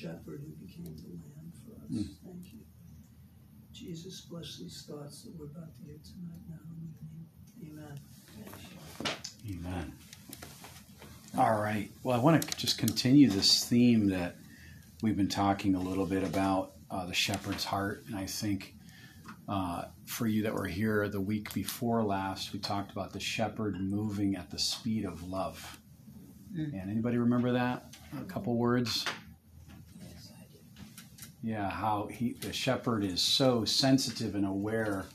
shepherd who became the lamb for us. Mm. Thank you. Jesus, bless these thoughts that we're about to hear tonight now in the name. Amen. Amen. All right. Well, I want to just continue this theme that we've been talking a little bit about uh, the shepherd's heart. And I think uh, for you that were here the week before last, we talked about the shepherd moving at the speed of love. Mm. And anybody remember that? A couple words. Yeah, how he the shepherd is so sensitive and aware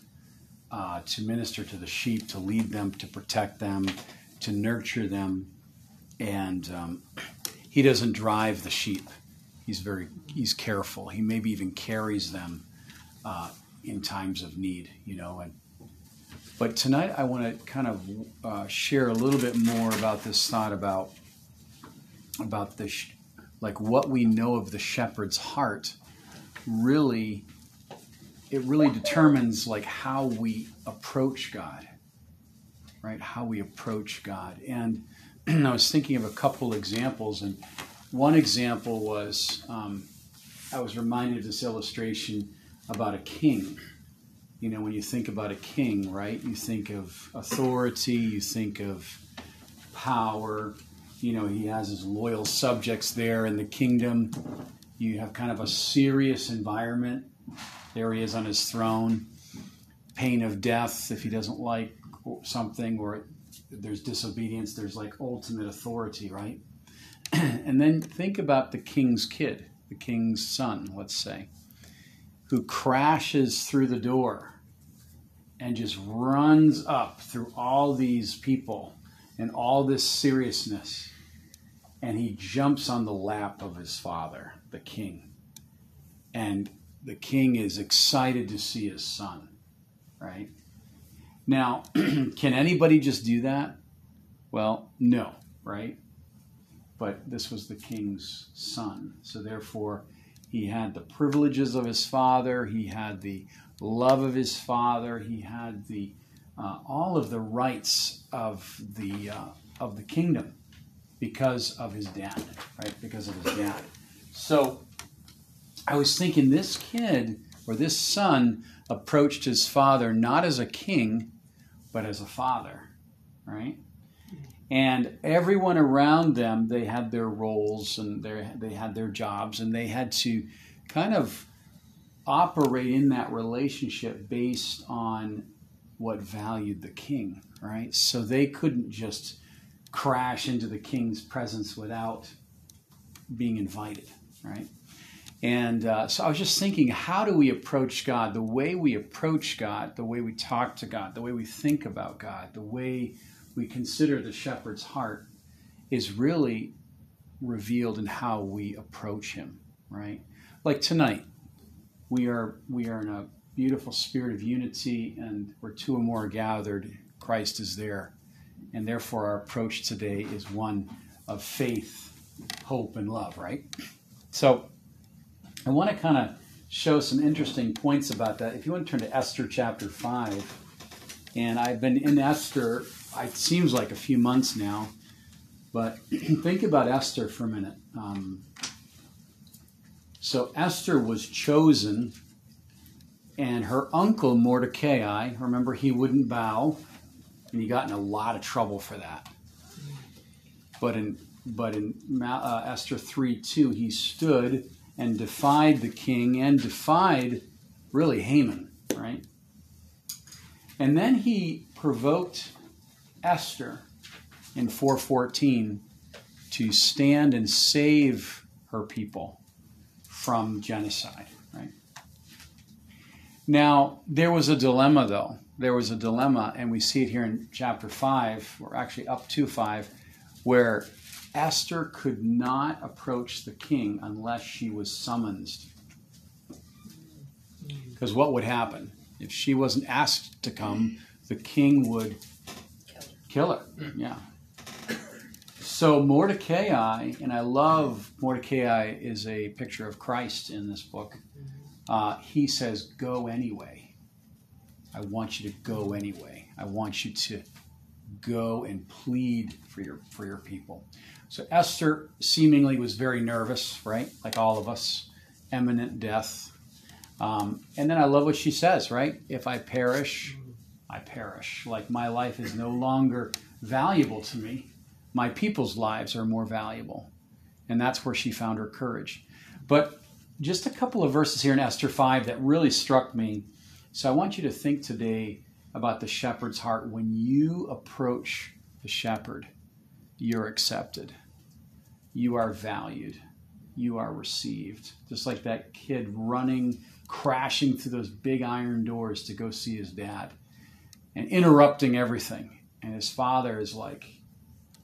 uh, to minister to the sheep, to lead them, to protect them, to nurture them, and um, he doesn't drive the sheep. He's very he's careful. He maybe even carries them uh, in times of need, you know. And but tonight I want to kind of uh, share a little bit more about this thought about about the sh- like what we know of the shepherd's heart. Really, it really determines like how we approach God, right? How we approach God. And I was thinking of a couple examples, and one example was um, I was reminded of this illustration about a king. You know, when you think about a king, right, you think of authority, you think of power. You know, he has his loyal subjects there in the kingdom. You have kind of a serious environment. There he is on his throne. Pain of death if he doesn't like something or there's disobedience, there's like ultimate authority, right? and then think about the king's kid, the king's son, let's say who crashes through the door and just runs up through all these people and all this seriousness. And he jumps on the lap of his father, the king. And the king is excited to see his son, right? Now, can anybody just do that? Well, no, right? But this was the king's son. So therefore, he had the privileges of his father. He had the love of his father. He had the uh, all of the rights of the uh, of the kingdom because of his dad, right? Because of his dad. So I was thinking this kid or this son approached his father not as a king, but as a father, right? and everyone around them they had their roles and they they had their jobs and they had to kind of operate in that relationship based on what valued the king right so they couldn't just crash into the king's presence without being invited right and uh, so I was just thinking, how do we approach God? The way we approach God, the way we talk to God, the way we think about God, the way we consider the shepherd's heart is really revealed in how we approach him, right? Like tonight, we are we are in a beautiful spirit of unity and where two or more are gathered, Christ is there. And therefore our approach today is one of faith, hope, and love, right? So I want to kind of show some interesting points about that. If you want to turn to Esther chapter 5, and I've been in Esther it seems like a few months now, but think about Esther for a minute. Um, so Esther was chosen, and her uncle Mordecai, remember, he wouldn't bow, and he got in a lot of trouble for that. But in but in uh, Esther three two, he stood and defied the king and defied really Haman, right? And then he provoked Esther in 414 to stand and save her people from genocide, right? Now, there was a dilemma though. There was a dilemma, and we see it here in chapter 5, or actually up to 5, where Esther could not approach the king unless she was summoned. Because what would happen? If she wasn't asked to come, the king would Killer, yeah. So Mordecai, and I love Mordecai is a picture of Christ in this book. Uh, he says, "Go anyway. I want you to go anyway. I want you to go and plead for your for your people. So Esther seemingly was very nervous, right? Like all of us, imminent death. Um, and then I love what she says, right? If I perish, I perish. Like my life is no longer valuable to me. My people's lives are more valuable. And that's where she found her courage. But just a couple of verses here in Esther 5 that really struck me. So I want you to think today about the shepherd's heart. When you approach the shepherd, you're accepted, you are valued, you are received. Just like that kid running, crashing through those big iron doors to go see his dad and interrupting everything. And his father is like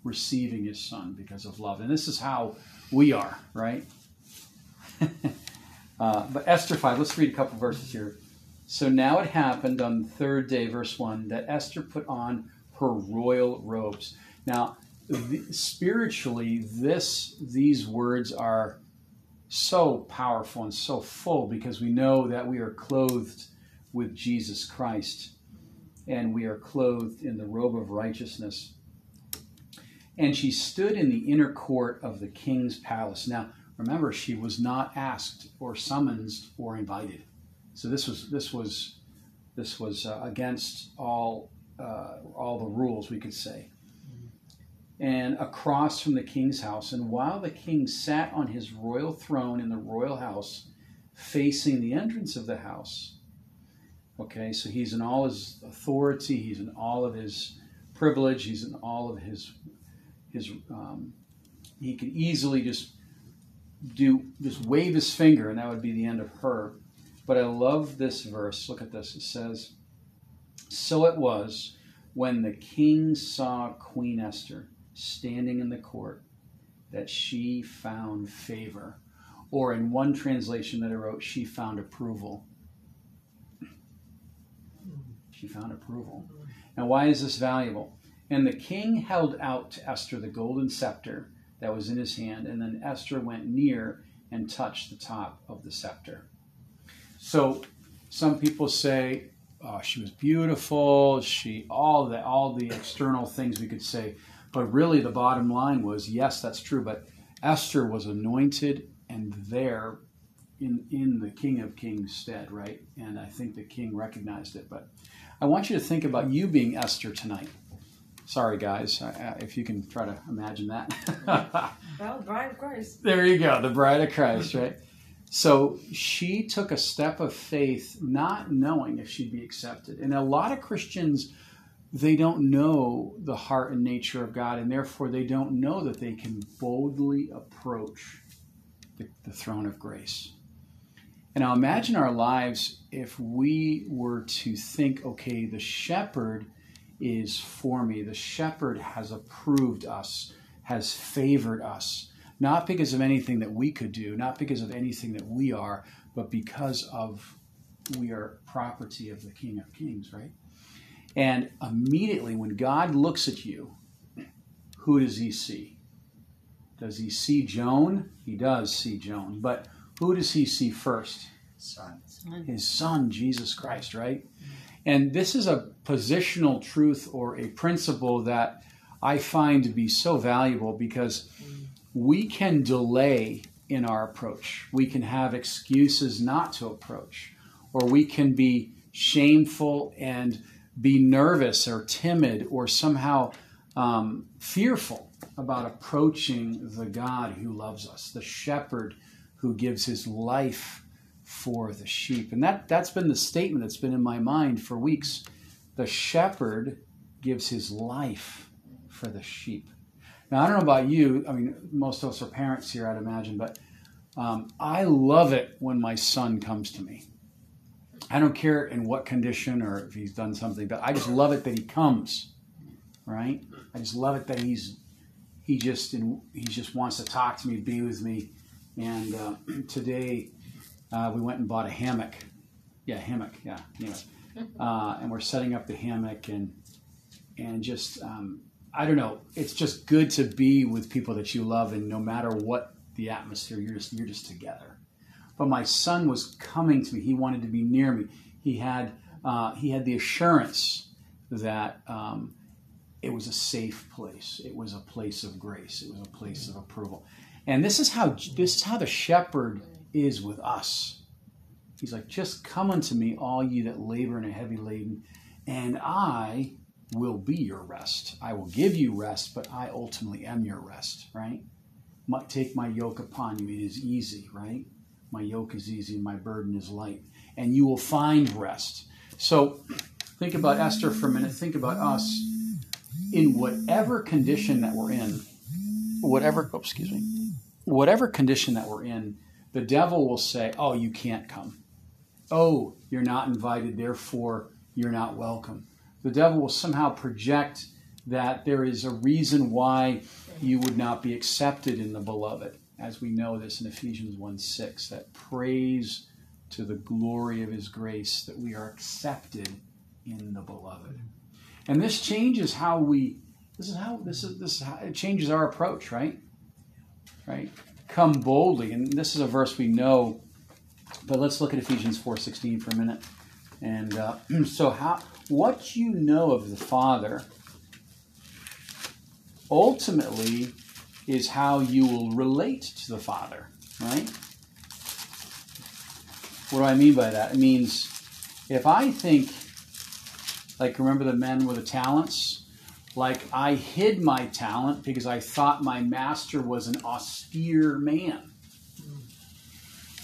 receiving his son because of love. And this is how we are, right? uh, but Esther 5, let's read a couple verses here. So now it happened on the third day, verse 1, that Esther put on her royal robes. Now, the, spiritually, this these words are so powerful and so full because we know that we are clothed with Jesus Christ and we are clothed in the robe of righteousness. And she stood in the inner court of the king's palace. Now, remember, she was not asked or summoned or invited. So this was this was this was uh, against all uh, all the rules, we could say. And across from the king's house, and while the king sat on his royal throne in the royal house, facing the entrance of the house, Okay, so he's in all his authority, he's in all of his privilege, he's in all of his his. Um, he could easily just do just wave his finger, and that would be the end of her. But I love this verse. Look at this. It says, "So it was when the king saw Queen Esther standing in the court that she found favor." Or in one translation that I wrote, she found approval she found approval. Now, why is this valuable? And the king held out to Esther the golden scepter that was in his hand, and then Esther went near and touched the top of the scepter. So, some people say oh, she was beautiful. She all the all the external things we could say, but really the bottom line was yes, that's true. But Esther was anointed and there in in the King of Kings stead, right? And I think the king recognized it. But I want you to think about you being Esther tonight. Sorry, guys, if you can try to imagine that. well, bride of Christ. There you go, the bride of Christ, right? So she took a step of faith, not knowing if she'd be accepted. And a lot of Christians, they don't know the heart and nature of God, and therefore they don't know that they can boldly approach the, the throne of grace. And now imagine our lives if we were to think, okay, the shepherd is for me. The shepherd has approved us, has favored us, not because of anything that we could do, not because of anything that we are, but because of we are property of the King of Kings, right? And immediately when God looks at you, who does he see? Does he see Joan? He does see Joan. But who does he see first? Son. His son, Jesus Christ, right? And this is a positional truth or a principle that I find to be so valuable because we can delay in our approach. We can have excuses not to approach, or we can be shameful and be nervous or timid or somehow um, fearful about approaching the God who loves us, the shepherd who gives his life for the sheep. And that, that's been the statement that's been in my mind for weeks. The shepherd gives his life for the sheep. Now, I don't know about you. I mean, most of us are parents here, I'd imagine, but um, I love it when my son comes to me. I don't care in what condition or if he's done something, but I just love it that he comes, right? I just love it that he's he just he just wants to talk to me, be with me, and uh, today uh, we went and bought a hammock. Yeah, hammock. Yeah, hammock. Uh, and we're setting up the hammock and and just um, I don't know. It's just good to be with people that you love, and no matter what the atmosphere, you're just you're just together. But my son was coming to me. He wanted to be near me. He had uh, he had the assurance that um, it was a safe place. It was a place of grace. It was a place of approval. And this is how this is how the shepherd is with us. He's like, just come unto me, all ye that labor and are heavy laden, and I will be your rest. I will give you rest, but I ultimately am your rest, right? Take my yoke upon you. It is easy, right? My yoke is easy my burden is light. And you will find rest. So think about Esther for a minute. Think about us in whatever condition that we're in, whatever, oh, excuse me, whatever condition that we're in, the devil will say, Oh, you can't come. Oh, you're not invited, therefore you're not welcome. The devil will somehow project that there is a reason why you would not be accepted in the beloved, as we know this in Ephesians 1 6, that praise to the glory of his grace that we are accepted in the beloved. And this changes how we this is how this is this is how it changes our approach, right? Right? Come boldly. And this is a verse we know, but let's look at Ephesians 4:16 for a minute. And uh, so how what you know of the Father ultimately is how you will relate to the Father, right? What do I mean by that? It means if I think, like, remember the men with the talents? Like, I hid my talent because I thought my master was an austere man.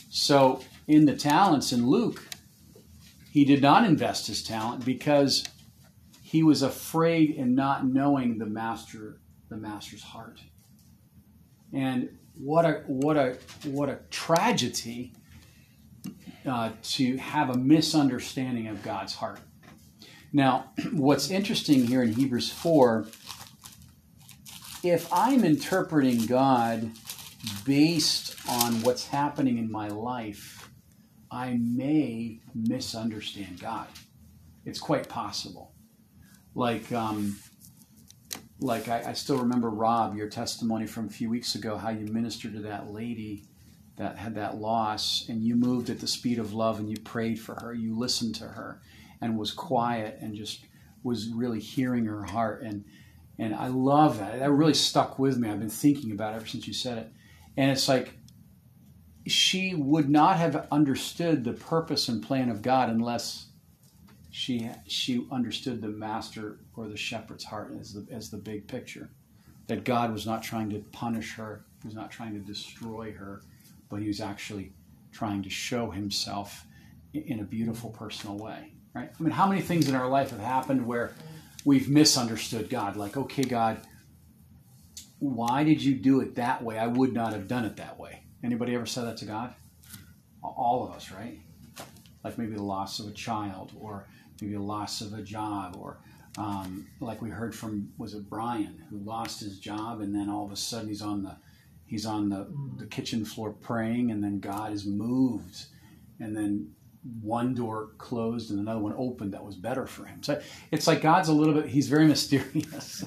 So, in the talents in Luke, he did not invest his talent because he was afraid in not knowing the master the master's heart. And what a what a what a tragedy uh, to have a misunderstanding of God's heart. Now, what's interesting here in Hebrews 4, if I'm interpreting God based on what's happening in my life, I may misunderstand God. It's quite possible. Like, um, like I, I, still remember Rob, your testimony from a few weeks ago, how you ministered to that lady that had that loss, and you moved at the speed of love, and you prayed for her, you listened to her, and was quiet, and just was really hearing her heart, and and I love that. That really stuck with me. I've been thinking about it ever since you said it, and it's like she would not have understood the purpose and plan of God unless she she understood the master or the shepherd's heart as the as the big picture. That God was not trying to punish her he was not trying to destroy her but he was actually trying to show himself in a beautiful personal way right? I mean how many things in our life have happened where we've misunderstood God? Like okay God why did you do it that way? I would not have done it that way. Anybody ever said that to God? All of us right? Like maybe the loss of a child or maybe a loss of a job or um, like we heard from was it Brian who lost his job and then all of a sudden he's on the he's on the, the kitchen floor praying and then God is moved and then one door closed and another one opened that was better for him. So it's like God's a little bit he's very mysterious.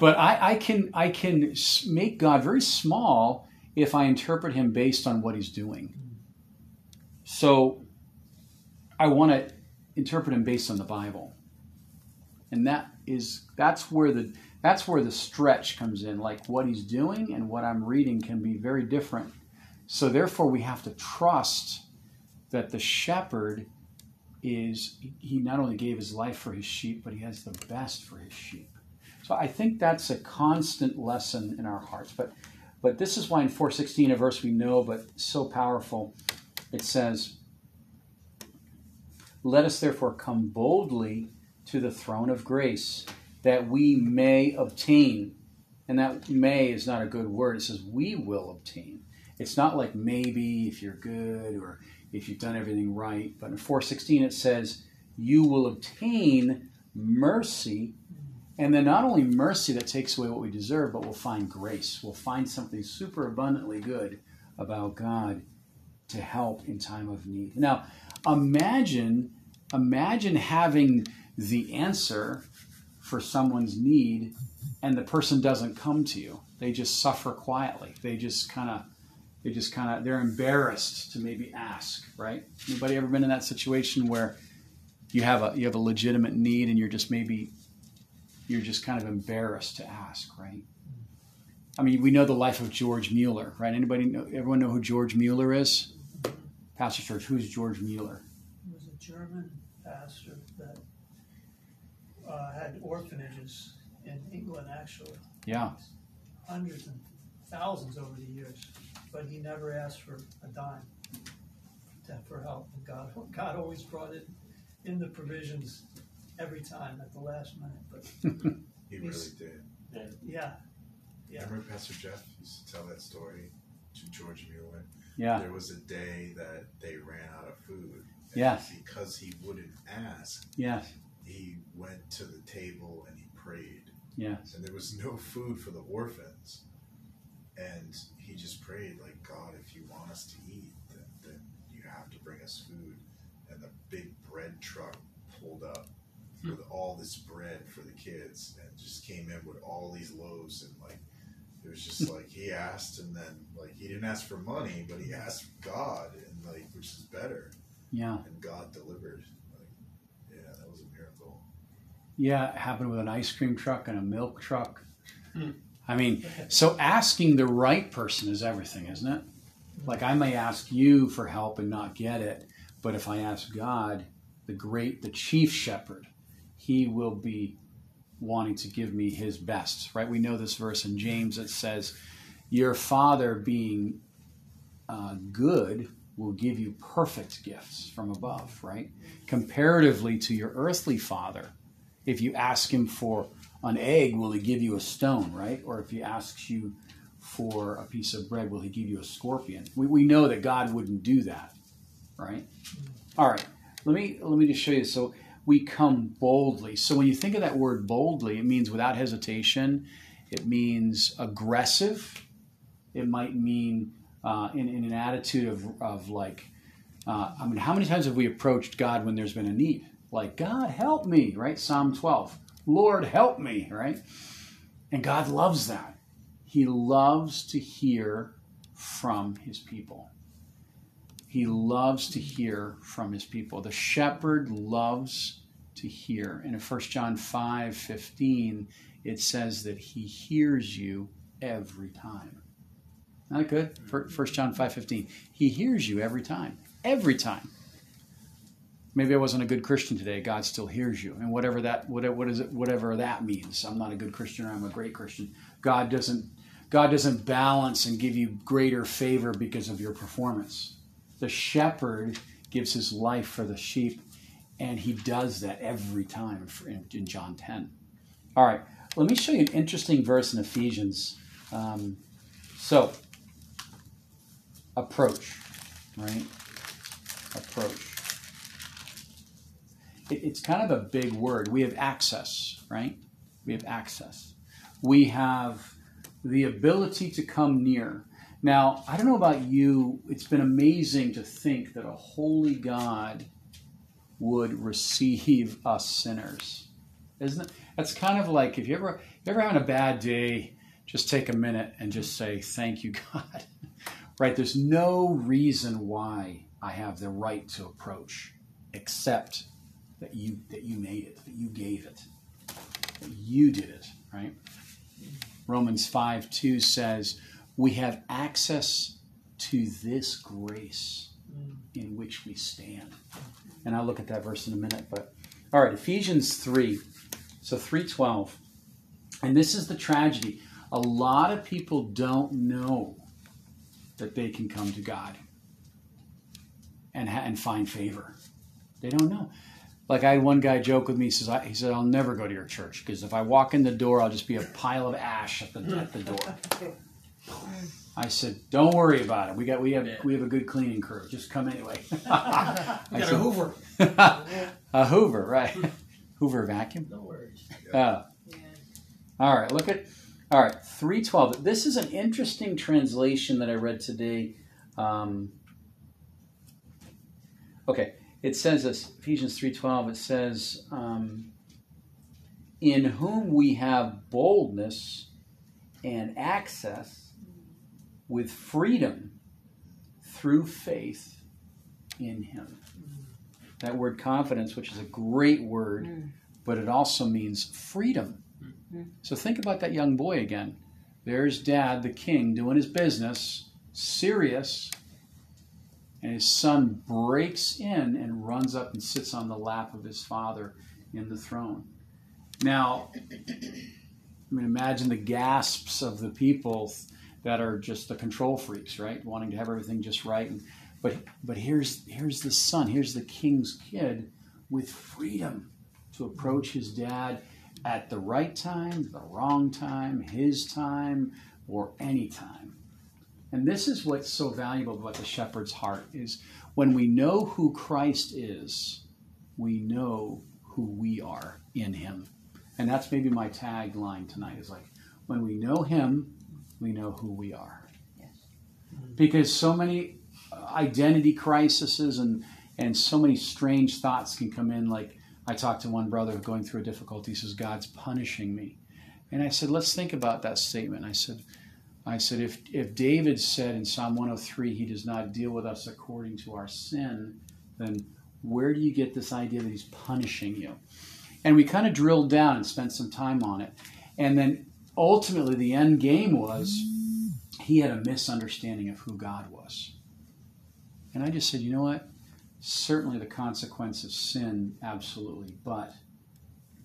but I, I can I can make God very small if I interpret him based on what he's doing. So I want to interpret him based on the Bible. And that is that's where the that's where the stretch comes in. Like what he's doing and what I'm reading can be very different. So therefore we have to trust that the shepherd is he not only gave his life for his sheep, but he has the best for his sheep. So I think that's a constant lesson in our hearts. But but this is why in 416, a verse we know but so powerful, it says, let us therefore come boldly to the throne of grace that we may obtain. And that may is not a good word. It says we will obtain. It's not like maybe if you're good or if you've done everything right. But in 416 it says you will obtain mercy. And then not only mercy that takes away what we deserve, but we'll find grace. We'll find something super abundantly good about God to help in time of need. Now, imagine imagine having the answer for someone's need and the person doesn't come to you. They just suffer quietly. They just kind of they just kind of they're embarrassed to maybe ask, right? Anybody ever been in that situation where you have a you have a legitimate need and you're just maybe you're just kind of embarrassed to ask, right? I mean, we know the life of George Mueller, right? Anybody know? Everyone know who George Mueller is? Pastor Church, who's George Mueller? He was a German pastor that uh, had orphanages in England, actually, Yeah, hundreds and thousands over the years. But he never asked for a dime to, for help. And God, God always brought it in the provisions every time at the last minute. But He really did. yeah, yeah. Remember Pastor Jeff used to tell that story to George Mueller? Yeah, There was a day that they ran out of food. and Yes. Because he wouldn't ask, yes, he went to the table and he prayed. yes, And there was no food for the orphans. And he just prayed, like, God, if you want us to eat, then, then you have to bring us food. And the big bread truck pulled up hmm. with all this bread for the kids and just came in with all these loaves and like it was just like he asked and then like he didn't ask for money but he asked God and like which is better yeah, and God delivered like yeah that was a miracle yeah. It happened with an ice cream truck and a milk truck. Hmm. I mean, so asking the right person is everything, isn't it? Like I may ask you for help and not get it, but if I ask God, the great, the chief shepherd, he will be wanting to give me his best, right? We know this verse in James that says, Your father being uh, good will give you perfect gifts from above, right? Comparatively to your earthly father, if you ask him for an egg, will he give you a stone, right? Or if he asks you for a piece of bread, will he give you a scorpion? We, we know that God wouldn't do that, right? All right, let me let me just show you. So we come boldly. So when you think of that word boldly, it means without hesitation. It means aggressive. It might mean uh, in, in an attitude of, of like, uh, I mean, how many times have we approached God when there's been a need? Like, God, help me, right? Psalm 12. Lord, help me, right? And God loves that. He loves to hear from his people. He loves to hear from his people. The shepherd loves to hear. And in 1 John 5 15, it says that he hears you every time. Not good? 1 mm-hmm. John 5 15. He hears you every time. Every time. Maybe I wasn't a good Christian today. God still hears you, and whatever that whatever what is it whatever that means. I'm not a good Christian, or I'm a great Christian. God doesn't God doesn't balance and give you greater favor because of your performance. The shepherd gives his life for the sheep, and he does that every time in, in John 10. All right, let me show you an interesting verse in Ephesians. Um, so, approach, right? Approach. It, it's kind of a big word. We have access, right? We have access. We have the ability to come near. Now, I don't know about you, it's been amazing to think that a holy God would receive us sinners. Isn't it? That's kind of like if you ever if you're ever having a bad day, just take a minute and just say, Thank you, God. right? There's no reason why I have the right to approach except that you that you made it, that you gave it, that you did it, right? Romans 5 2 says, We have access to this grace in which we stand. And I'll look at that verse in a minute, but all right, Ephesians 3. So 312. And this is the tragedy. A lot of people don't know that they can come to God and, ha- and find favor. They don't know. Like I had one guy joke with me. He says, I, "He said I'll never go to your church because if I walk in the door, I'll just be a pile of ash at the at the door." I said, "Don't worry about it. We got we have we have a good cleaning crew. Just come anyway." I got a Hoover. a Hoover, right? Hoover vacuum. No worries. Oh. All right, look at all right, 312. This is an interesting translation that I read today. Um, okay, it says this Ephesians 3:12 it says um, in whom we have boldness and access with freedom through faith in him. That word confidence, which is a great word, mm. but it also means freedom mm-hmm. So think about that young boy again. There's dad, the king, doing his business, serious, and his son breaks in and runs up and sits on the lap of his father in the throne. Now, I mean, imagine the gasps of the people that are just the control freaks, right? Wanting to have everything just right. And, but but here's here's the son, here's the king's kid with freedom to approach his dad at the right time, the wrong time, his time, or any time. And this is what's so valuable about the shepherd's heart is when we know who Christ is, we know who we are in him. And that's maybe my tagline tonight is like when we know him, we know who we are. Yes. Because so many uh, identity crises and and so many strange thoughts can come in like I talked to one brother going through a difficulty. He says, God's punishing me. And I said, let's think about that statement. I said, I said, if, if David said in Psalm 103, he does not deal with us according to our sin, then where do you get this idea that he's punishing you? And we kind of drilled down and spent some time on it. And then ultimately, the end game was he had a misunderstanding of who God was. And I just said, you know what? certainly the consequence of sin, absolutely. But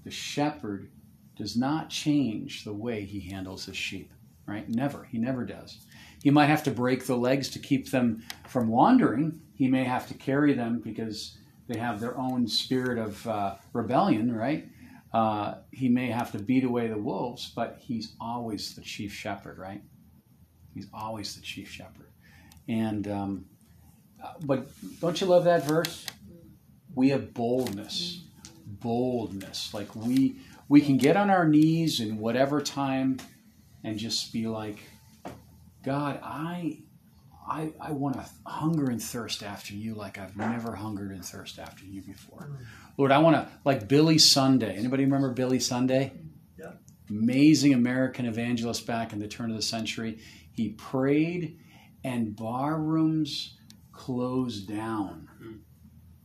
the shepherd does not change the way he handles his sheep, right? Never. He never does. He might have to break the legs to keep them from wandering. He may have to carry them because they have their own spirit of uh, rebellion, right? Uh, he may have to beat away the wolves, but he's always the chief shepherd, right? He's always the chief shepherd. And um, but don't you love that verse? We have boldness, boldness. Like we we can get on our knees in whatever time and just be like, God, I I, I want to hunger and thirst after you like I've never hungered and thirst after you before. Lord, I want to, like Billy Sunday. Anybody remember Billy Sunday? Yeah. Amazing American evangelist back in the turn of the century. He prayed, and bar rooms closed down.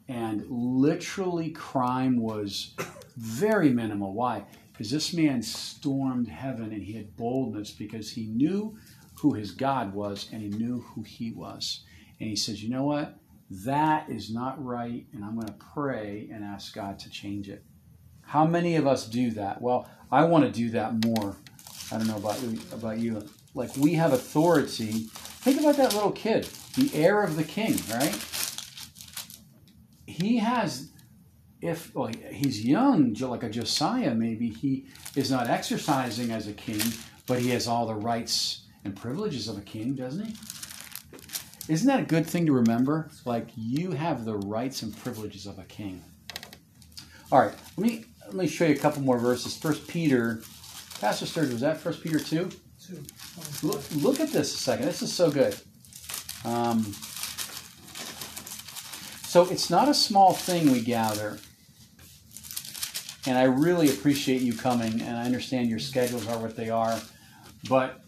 And literally, crime was very minimal. Why? Because this man stormed heaven and he had boldness because he knew who his God was and he knew who he was. And he says, You know what? That is not right, and I'm going to pray and ask God to change it. How many of us do that? Well, I want to do that more. I don't know about about you. Like we have authority. Think about that little kid, the heir of the king, right? He has, if well, he's young, like a Josiah, maybe he is not exercising as a king, but he has all the rights and privileges of a king, doesn't he? Isn't that a good thing to remember? Like you have the rights and privileges of a king. All right, let me let me show you a couple more verses. First Peter, Pastor Sturge, was that First Peter two? Two. Look, look at this a second. This is so good. Um, so it's not a small thing we gather, and I really appreciate you coming, and I understand your schedules are what they are, but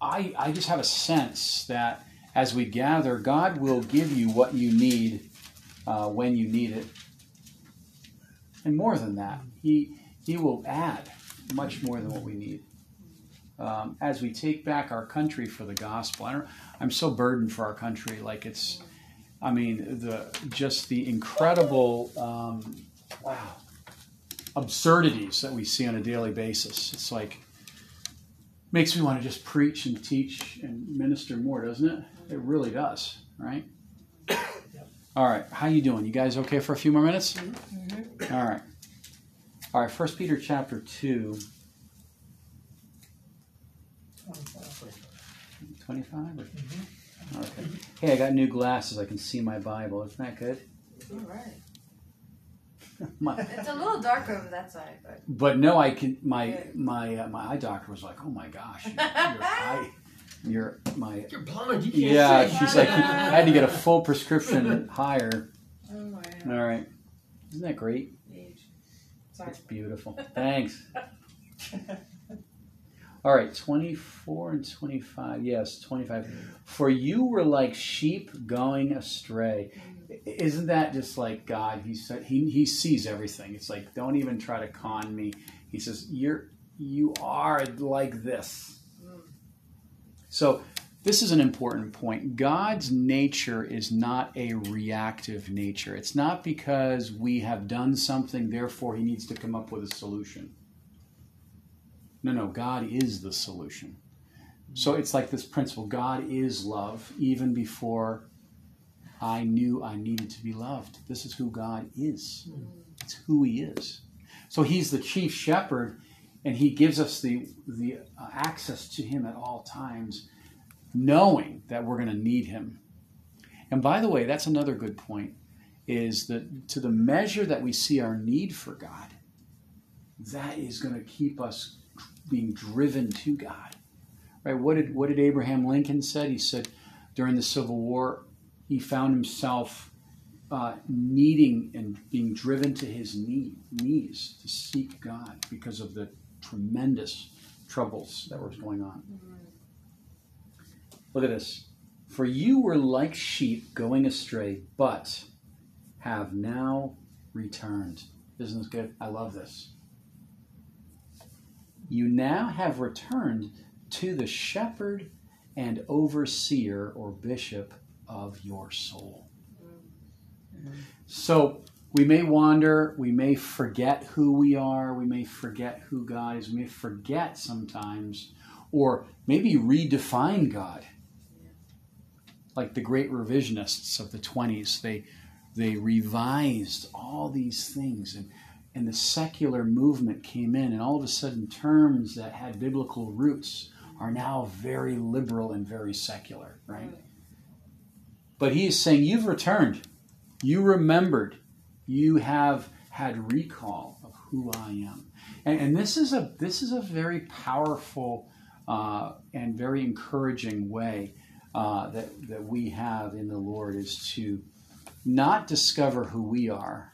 I I just have a sense that as we gather, God will give you what you need uh, when you need it, and more than that, He He will add much more than what we need um, as we take back our country for the gospel. I I'm so burdened for our country. Like it's, I mean, the just the incredible, um, wow, absurdities that we see on a daily basis. It's like makes me want to just preach and teach and minister more, doesn't it? It really does, right? All right, how you doing? You guys okay for a few more minutes? Mhm. All right. All right, First Peter chapter 2. 25? Or? Okay. Hey, I got new glasses. I can see my Bible. Isn't that good? All right. My, It's a little dark over that side, but but no, I can. My my uh, my eye doctor was like, "Oh my gosh, your, your eye, your my." You're blind. You can't Yeah, see. she's like, I had to get a full prescription higher. oh my All right, isn't that great? Sorry. It's beautiful. Thanks. All right, 24 and 25. Yes, 25. For you were like sheep going astray. Isn't that just like God? He said he, he sees everything. It's like don't even try to con me. He says you're you are like this. Mm. So, this is an important point. God's nature is not a reactive nature. It's not because we have done something, therefore, He needs to come up with a solution. No, no, God is the solution. So, it's like this principle God is love, even before I knew I needed to be loved. This is who God is, it's who He is. So, He's the chief shepherd and he gives us the the uh, access to him at all times knowing that we're going to need him. And by the way that's another good point is that to the measure that we see our need for god that is going to keep us being driven to god. Right? What did what did abraham lincoln said? He said during the civil war he found himself uh, needing and being driven to his knee, knees to seek god because of the tremendous troubles that were going on. Look at this. For you were like sheep going astray, but have now returned. Isn't this good? I love this. You now have returned to the shepherd and overseer or bishop of your soul. So we may wander, we may forget who we are, we may forget who God is, we may forget sometimes, or maybe redefine God. Like the great revisionists of the 20s, they, they revised all these things, and, and the secular movement came in, and all of a sudden, terms that had biblical roots are now very liberal and very secular, right? But he is saying, You've returned, you remembered you have had recall of who I am. And, and this is a this is a very powerful uh, and very encouraging way uh, that that we have in the Lord is to not discover who we are,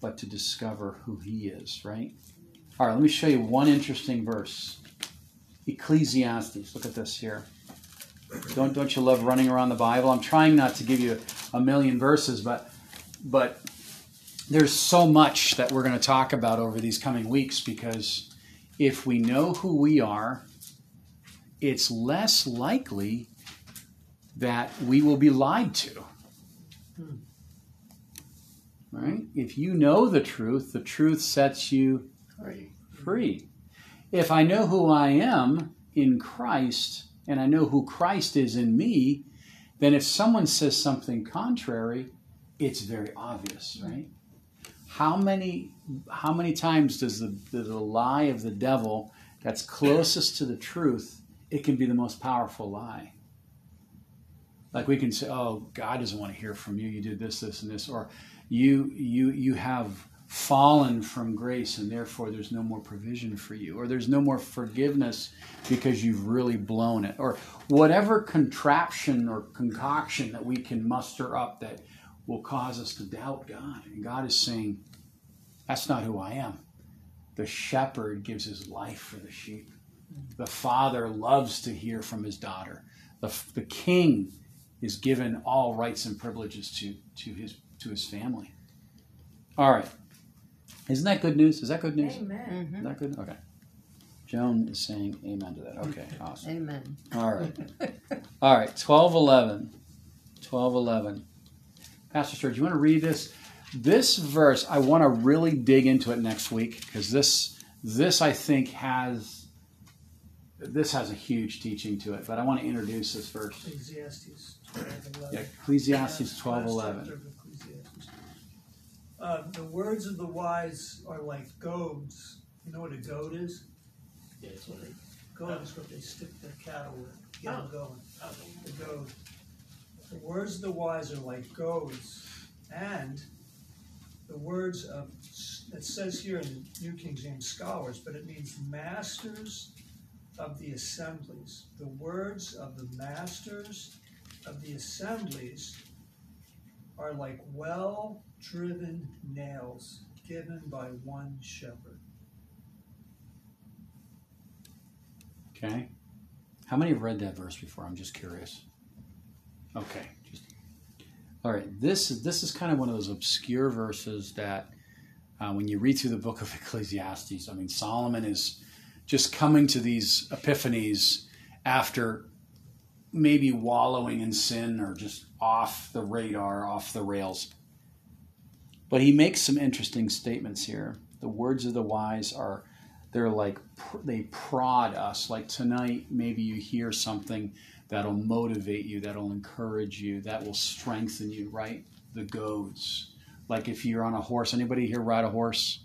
but to discover who He is. Right. All right. Let me show you one interesting verse. Ecclesiastes. Look at this here. Don't don't you love running around the Bible? I'm trying not to give you a million verses, but but there's so much that we're going to talk about over these coming weeks because if we know who we are, it's less likely that we will be lied to. Right? If you know the truth, the truth sets you Free. free. If I know who I am in Christ and I know who Christ is in me, then if someone says something contrary, it's very obvious, right? How many how many times does the, the, the lie of the devil that's closest to the truth, it can be the most powerful lie. Like we can say, Oh, God doesn't want to hear from you, you did this, this, and this, or you you you have fallen from grace and therefore there's no more provision for you or there's no more forgiveness because you've really blown it or whatever contraption or concoction that we can muster up that will cause us to doubt God. And God is saying that's not who I am. The shepherd gives his life for the sheep. The father loves to hear from his daughter. The, the king is given all rights and privileges to to his to his family. All right isn't that good news? Is that good news? Amen. Mm-hmm. Is that good? Okay. Joan is saying amen to that. Okay, awesome. Amen. All right. All right, 1211. 1211. Pastor Sturge, you want to read this? This verse, I want to really dig into it next week because this, this I think has, this has a huge teaching to it. But I want to introduce this verse. Ecclesiastes 12:11. Yeah, Ecclesiastes 12:11. Uh, the words of the wise are like goads. You know what a goad is? Yeah, it's what they- Goad is what they stick their cattle with, get them going. oh, The goad. The words of the wise are like goads, and the words of it says here in the New King James scholars, but it means masters of the assemblies. The words of the masters of the assemblies are like well driven nails given by one shepherd. Okay. How many have read that verse before? I'm just curious. Okay. Just, all right. This is this is kind of one of those obscure verses that, uh, when you read through the book of Ecclesiastes, I mean Solomon is just coming to these epiphanies after maybe wallowing in sin or just off the radar, off the rails. But he makes some interesting statements here. The words of the wise are, they're like, they prod us. Like tonight, maybe you hear something that'll motivate you, that'll encourage you, that will strengthen you, right? The goads. Like if you're on a horse, anybody here ride a horse?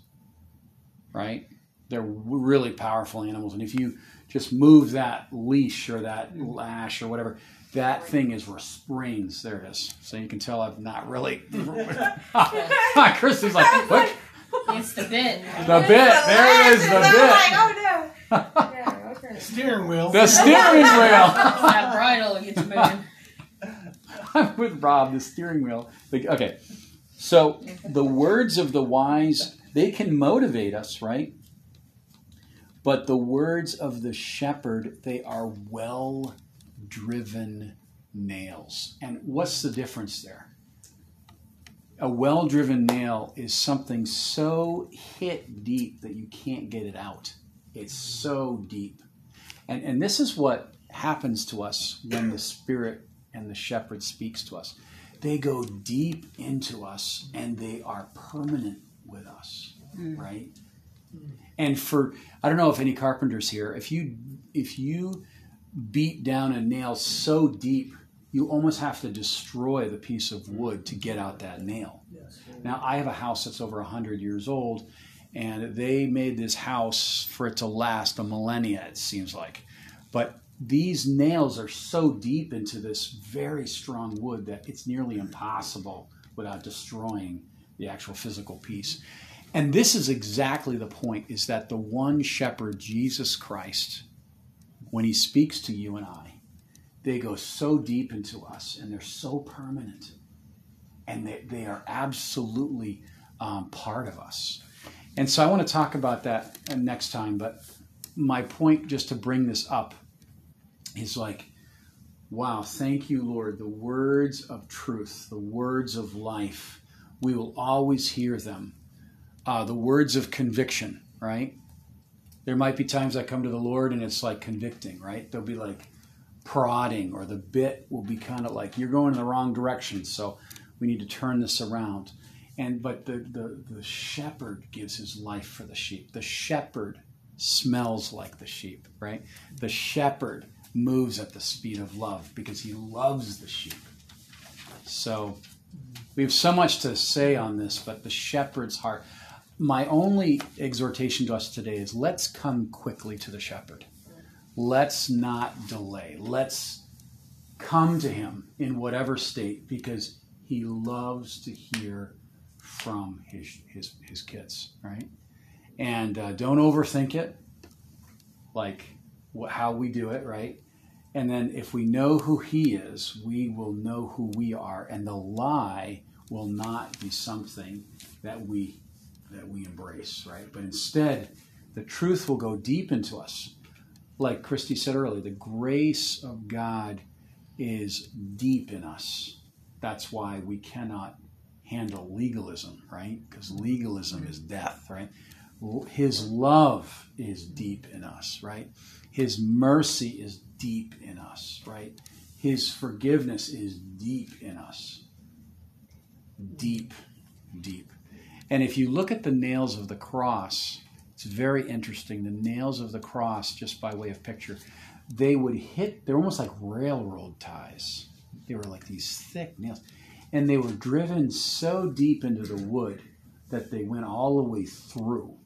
Right? They're really powerful animals. And if you just move that leash or that lash or whatever, that thing is restrains. There it is. So you can tell I've not really. Christy's like, what? It's the bit. The bit. There it is. The bit. like, oh no. yeah, okay. Steering wheel. The steering wheel. that bridle will get you moving. I'm with Rob. The steering wheel. Okay. So the words of the wise they can motivate us, right? But the words of the shepherd they are well driven nails. And what's the difference there? A well driven nail is something so hit deep that you can't get it out. It's so deep. And, and this is what happens to us when the Spirit and the shepherd speaks to us. They go deep into us and they are permanent with us, mm. right? And for I don't know if any carpenters here, if you if you beat down a nail so deep, you almost have to destroy the piece of wood to get out that nail. Yes. Now, I have a house that's over 100 years old, and they made this house for it to last a millennia, it seems like. But these nails are so deep into this very strong wood that it's nearly impossible without destroying the actual physical piece. And this is exactly the point is that the one shepherd, Jesus Christ, when he speaks to you and I, they go so deep into us and they're so permanent and they, they are absolutely um, part of us. And so I want to talk about that uh, next time, but my point just to bring this up is like, wow, thank you, Lord. The words of truth, the words of life, we will always hear them. Uh, the words of conviction, right? There might be times I come to the Lord and it's like convicting, right? There'll be like prodding, or the bit will be kind of like, you're going in the wrong direction. So we need to turn this around. And but the, the, the shepherd gives his life for the sheep. The shepherd smells like the sheep, right? The shepherd moves at the speed of love because he loves the sheep. So we have so much to say on this, but the shepherd's heart. My only exhortation to us today is let's come quickly to the shepherd. Let's not delay. Let's come to him in whatever state because he loves to hear from his his, his kids, right? And uh, don't overthink it, like how we do it, right? And then if we know who he is, we will know who we are, and the lie will not be something that we that we embrace, right? But instead, the truth will go deep into us. Like Christy said earlier, the grace of God is deep in us. That's why we cannot handle legalism, right? Because legalism is death, right? His love is deep in us, right? His mercy is deep in us, right? His forgiveness is deep in us. Deep, deep. And if you look at the nails of the cross, it's very interesting. The nails of the cross, just by way of picture, they would hit, they're almost like railroad ties. They were like these thick nails. And they were driven so deep into the wood that they went all the way through.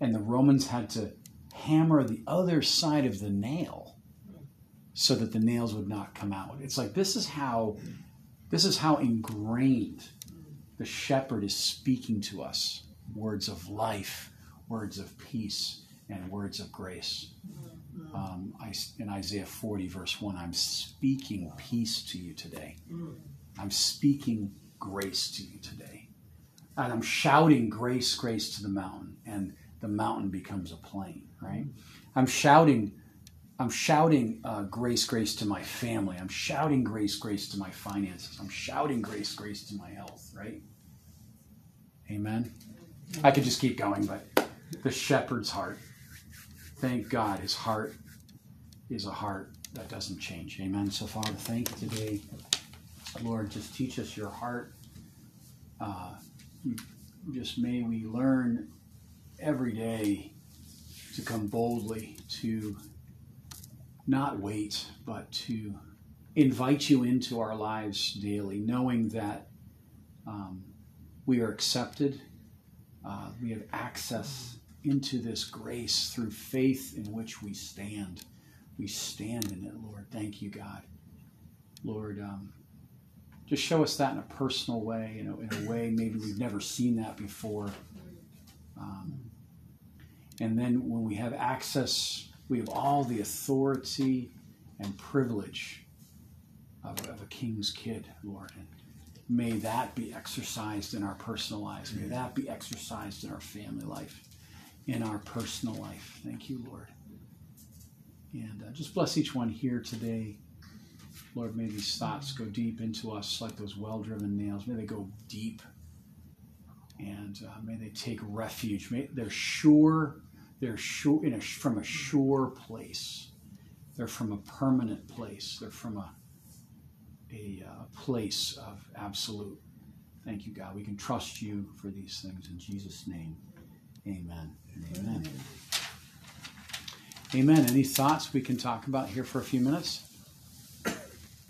And the Romans had to hammer the other side of the nail so that the nails would not come out. It's like this is how this is how ingrained the shepherd is speaking to us words of life, words of peace, and words of grace. Um, I, in Isaiah 40, verse 1, I'm speaking peace to you today. I'm speaking grace to you today. And I'm shouting grace, grace to the mountain, and the mountain becomes a plain, right? I'm shouting, I'm shouting uh, grace, grace to my family. I'm shouting grace, grace to my finances. I'm shouting grace, grace to my health, right? Amen. I could just keep going, but the shepherd's heart. thank God his heart is a heart that doesn't change. Amen. So, Father, thank you today. Lord, just teach us your heart. Uh, just may we learn every day to come boldly to not wait, but to invite you into our lives daily, knowing that um, we are accepted. Uh, we have access into this grace through faith in which we stand. We stand in it, Lord. Thank you, God. Lord, um, just show us that in a personal way, you know, in a way maybe we've never seen that before. Um, and then when we have access, we have all the authority and privilege of, of a king's kid, Lord. And may that be exercised in our personal lives. May that be exercised in our family life, in our personal life. Thank you, Lord. And uh, just bless each one here today. Lord, may these thoughts go deep into us like those well driven nails. May they go deep. And uh, may they take refuge. May they're sure, they're sure in a, from a sure place. They're from a permanent place. They're from a a uh, place of absolute. Thank you, God. We can trust you for these things in Jesus' name. Amen. Amen. Amen. Any thoughts we can talk about here for a few minutes?